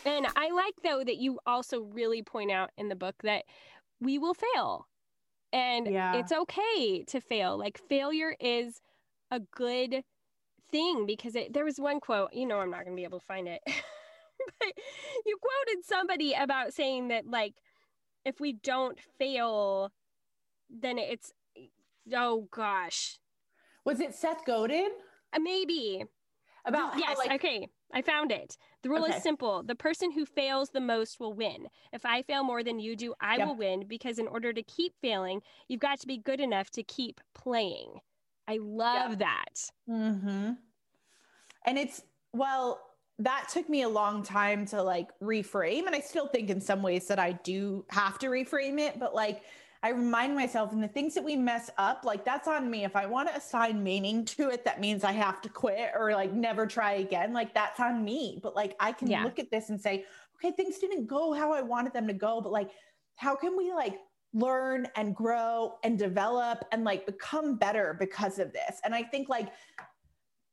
And I like though that you also really point out in the book that we will fail. And yeah. it's okay to fail. Like failure is a good thing because it, there was one quote, you know, I'm not going to be able to find it. but you quoted somebody about saying that like if we don't fail then it's oh gosh was it seth godin uh, maybe about yes how, like... okay i found it the rule okay. is simple the person who fails the most will win if i fail more than you do i yep. will win because in order to keep failing you've got to be good enough to keep playing i love yep. that mm-hmm. and it's well that took me a long time to like reframe and i still think in some ways that i do have to reframe it but like i remind myself and the things that we mess up like that's on me. If i want to assign meaning to it that means i have to quit or like never try again. Like that's on me. But like i can yeah. look at this and say okay things didn't go how i wanted them to go but like how can we like learn and grow and develop and like become better because of this? And i think like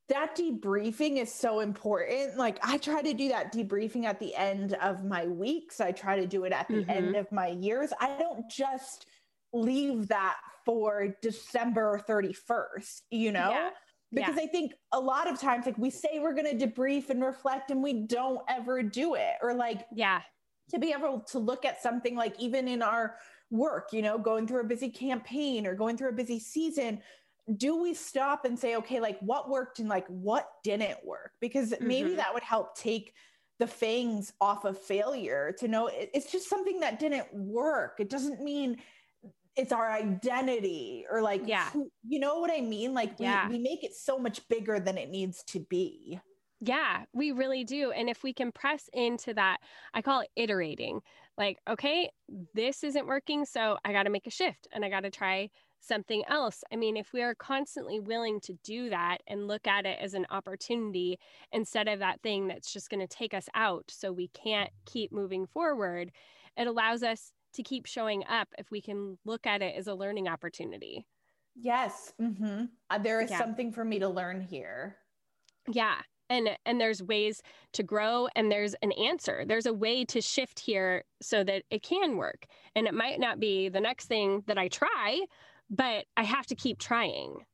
that debriefing is so important. Like I try to do that debriefing at the end of my weeks. I try to do it at the mm-hmm. end of my years. I don't just leave that for December 31st, you know? Yeah. Because yeah. I think a lot of times like we say we're going to debrief and reflect and we don't ever do it or like yeah. To be able to look at something like even in our work, you know, going through a busy campaign or going through a busy season, do we stop and say okay like what worked and like what didn't work? Because mm-hmm. maybe that would help take the fangs off of failure to know it's just something that didn't work. It doesn't mean it's our identity or like yeah. you know what i mean? Like we, yeah. we make it so much bigger than it needs to be. Yeah we really do. And if we can press into that i call it iterating. Like okay this isn't working so i got to make a shift and i got to try something else. I mean, if we are constantly willing to do that and look at it as an opportunity instead of that thing that's just going to take us out so we can't keep moving forward, it allows us to keep showing up if we can look at it as a learning opportunity. Yes. Mm-hmm. Uh, there is yeah. something for me to learn here. Yeah. And and there's ways to grow and there's an answer. There's a way to shift here so that it can work. And it might not be the next thing that I try, but I have to keep trying.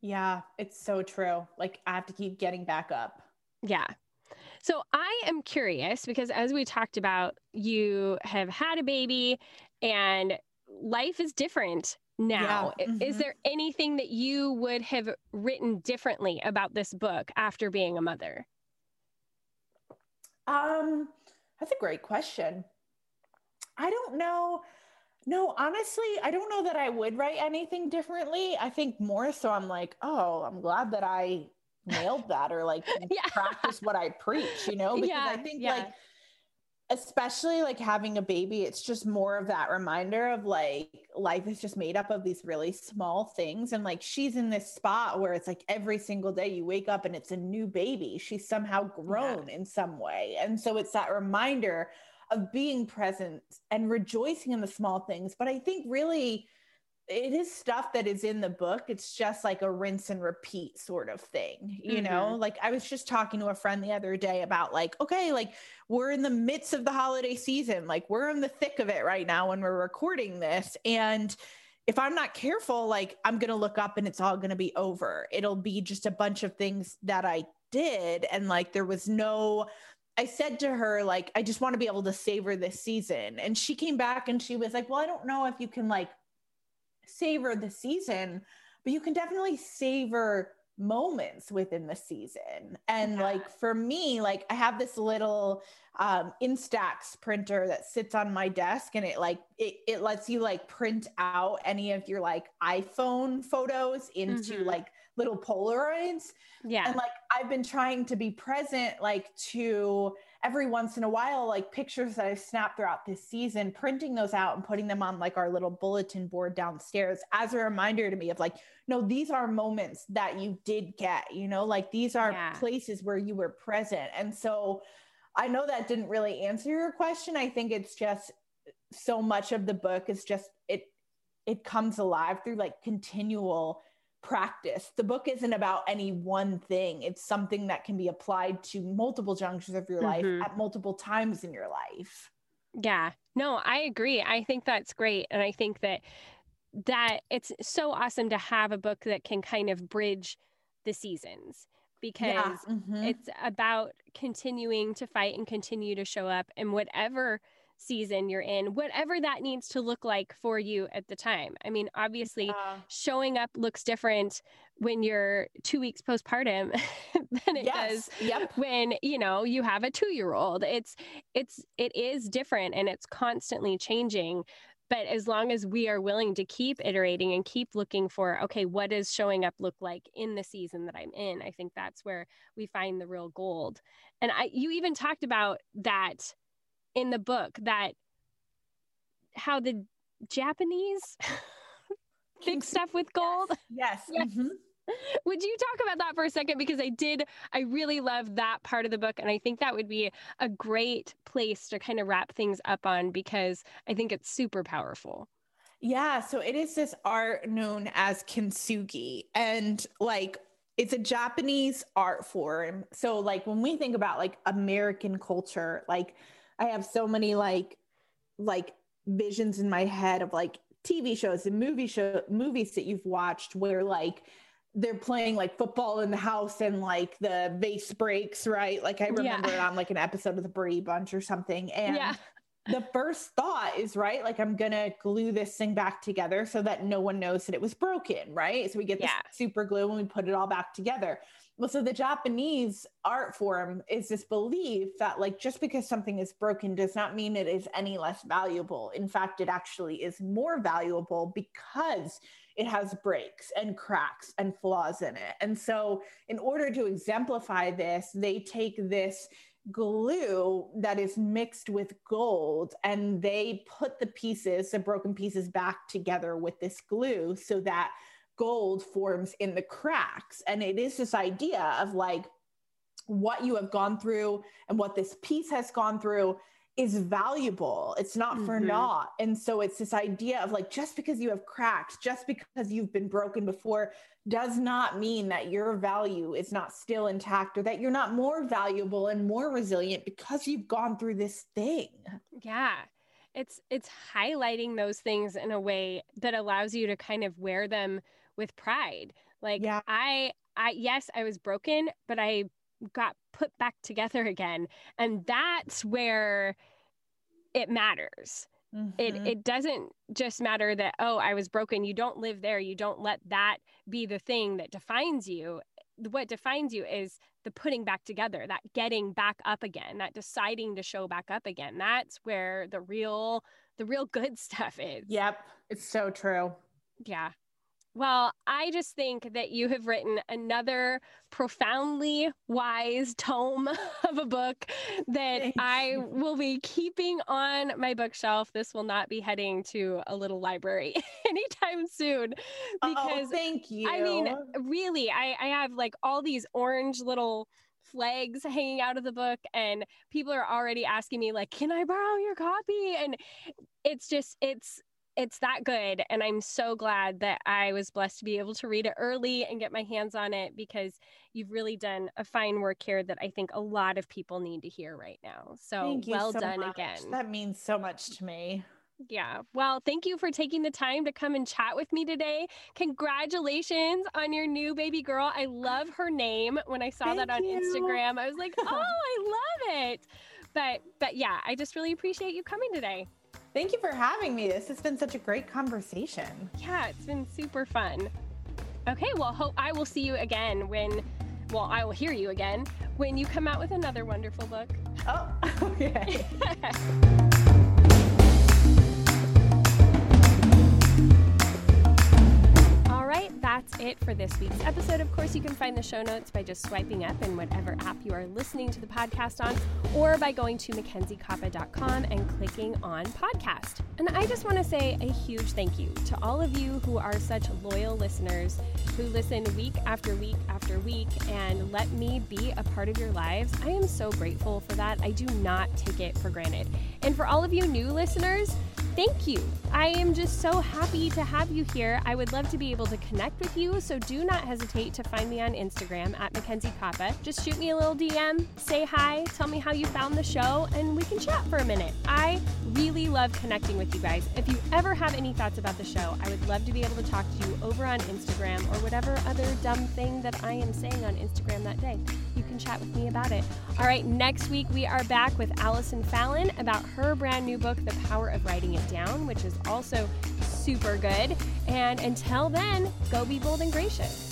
Yeah, it's so true. Like I have to keep getting back up. Yeah. So I am curious because as we talked about, you have had a baby and life is different now. Yeah. Mm-hmm. Is there anything that you would have written differently about this book after being a mother? Um, that's a great question. I don't know. No, honestly, I don't know that I would write anything differently. I think more so I'm like, oh, I'm glad that I nailed that or like yeah. practice what I preach, you know? Because yeah, I think yeah. like especially like having a baby, it's just more of that reminder of like life is just made up of these really small things. And like she's in this spot where it's like every single day you wake up and it's a new baby. She's somehow grown in some way. And so it's that reminder of being present and rejoicing in the small things. But I think really it is stuff that is in the book. It's just like a rinse and repeat sort of thing, you mm-hmm. know? Like I was just talking to a friend the other day about like, okay, like we're in the midst of the holiday season. Like we're in the thick of it right now when we're recording this. And if I'm not careful, like I'm going to look up and it's all going to be over. It'll be just a bunch of things that I did. And like there was no I said to her, like, I just want to be able to savor this season. And she came back and she was like, Well, I don't know if you can like savor the season, but you can definitely savor moments within the season. And yeah. like for me, like I have this little um Instax printer that sits on my desk and it like it, it lets you like print out any of your like iPhone photos into mm-hmm. like little Polaroids. Yeah. And like I've been trying to be present like to every once in a while, like pictures that I've snapped throughout this season, printing those out and putting them on like our little bulletin board downstairs as a reminder to me of like, no, these are moments that you did get, you know, like these are yeah. places where you were present. And so I know that didn't really answer your question. I think it's just so much of the book is just it it comes alive through like continual practice. The book isn't about any one thing. It's something that can be applied to multiple junctures of your mm-hmm. life at multiple times in your life. Yeah. No, I agree. I think that's great and I think that that it's so awesome to have a book that can kind of bridge the seasons because yeah. mm-hmm. it's about continuing to fight and continue to show up and whatever season you're in, whatever that needs to look like for you at the time. I mean, obviously, uh, showing up looks different when you're two weeks postpartum than it yes, does yep. when you know you have a two year old. It's it's it is different and it's constantly changing. But as long as we are willing to keep iterating and keep looking for, okay, what does showing up look like in the season that I'm in? I think that's where we find the real gold. And I, you even talked about that in the book that how the Japanese fix stuff with gold. Yes. yes. Mm-hmm. Would you talk about that for a second? Because I did, I really love that part of the book. And I think that would be a great place to kind of wrap things up on because I think it's super powerful. Yeah. So it is this art known as kintsugi. And like, it's a Japanese art form. So, like, when we think about like American culture, like, I have so many like like visions in my head of like TV shows and movie show movies that you've watched where like they're playing like football in the house and like the vase breaks, right? Like I remember yeah. it on like an episode of the Brady Bunch or something. And yeah. the first thought is right, like I'm gonna glue this thing back together so that no one knows that it was broken, right? So we get yeah. super glue and we put it all back together. Well, so the Japanese art form is this belief that, like, just because something is broken does not mean it is any less valuable. In fact, it actually is more valuable because it has breaks and cracks and flaws in it. And so, in order to exemplify this, they take this glue that is mixed with gold and they put the pieces, the broken pieces, back together with this glue so that gold forms in the cracks. And it is this idea of like what you have gone through and what this piece has gone through is valuable. It's not for mm-hmm. naught. And so it's this idea of like just because you have cracks, just because you've been broken before, does not mean that your value is not still intact or that you're not more valuable and more resilient because you've gone through this thing. Yeah. It's it's highlighting those things in a way that allows you to kind of wear them with pride. Like yeah. I I yes, I was broken, but I got put back together again. And that's where it matters. Mm-hmm. It it doesn't just matter that oh I was broken you don't live there you don't let that be the thing that defines you what defines you is the putting back together that getting back up again that deciding to show back up again that's where the real the real good stuff is yep it's so true yeah well, I just think that you have written another profoundly wise tome of a book that Thank I will be keeping on my bookshelf. This will not be heading to a little library anytime soon. Oh, because oh, thank you. I mean, really, I, I have like all these orange little flags hanging out of the book and people are already asking me like can i borrow your copy and it's just it's it's that good. And I'm so glad that I was blessed to be able to read it early and get my hands on it because you've really done a fine work here that I think a lot of people need to hear right now. So well so done much. again. That means so much to me. Yeah. Well, thank you for taking the time to come and chat with me today. Congratulations on your new baby girl. I love her name. When I saw thank that on you. Instagram, I was like, "Oh, I love it." But but yeah, I just really appreciate you coming today. Thank you for having me. This has been such a great conversation. Yeah, it's been super fun. Okay, well, hope I will see you again when, well, I will hear you again when you come out with another wonderful book. Oh, okay. that's it for this week's episode. Of course, you can find the show notes by just swiping up in whatever app you are listening to the podcast on, or by going to mackenziekoppa.com and clicking on podcast. And I just want to say a huge thank you to all of you who are such loyal listeners who listen week after week after week and let me be a part of your lives. I am so grateful for that. I do not take it for granted. And for all of you new listeners, thank you. I am just so happy to have you here. I would love to be able to connect with you, so do not hesitate to find me on Instagram at Mackenzie Koppa. Just shoot me a little DM, say hi, tell me how you found the show, and we can chat for a minute. I really love connecting with you guys. If you ever have any thoughts about the show, I would love to be able to talk to you over on Instagram or whatever other dumb thing that I am saying on Instagram that day. You can chat with me about it. All right, next week we are back with Allison Fallon about her brand new book, The Power of Writing It Down, which is also super good. And until then, go be bold and gracious.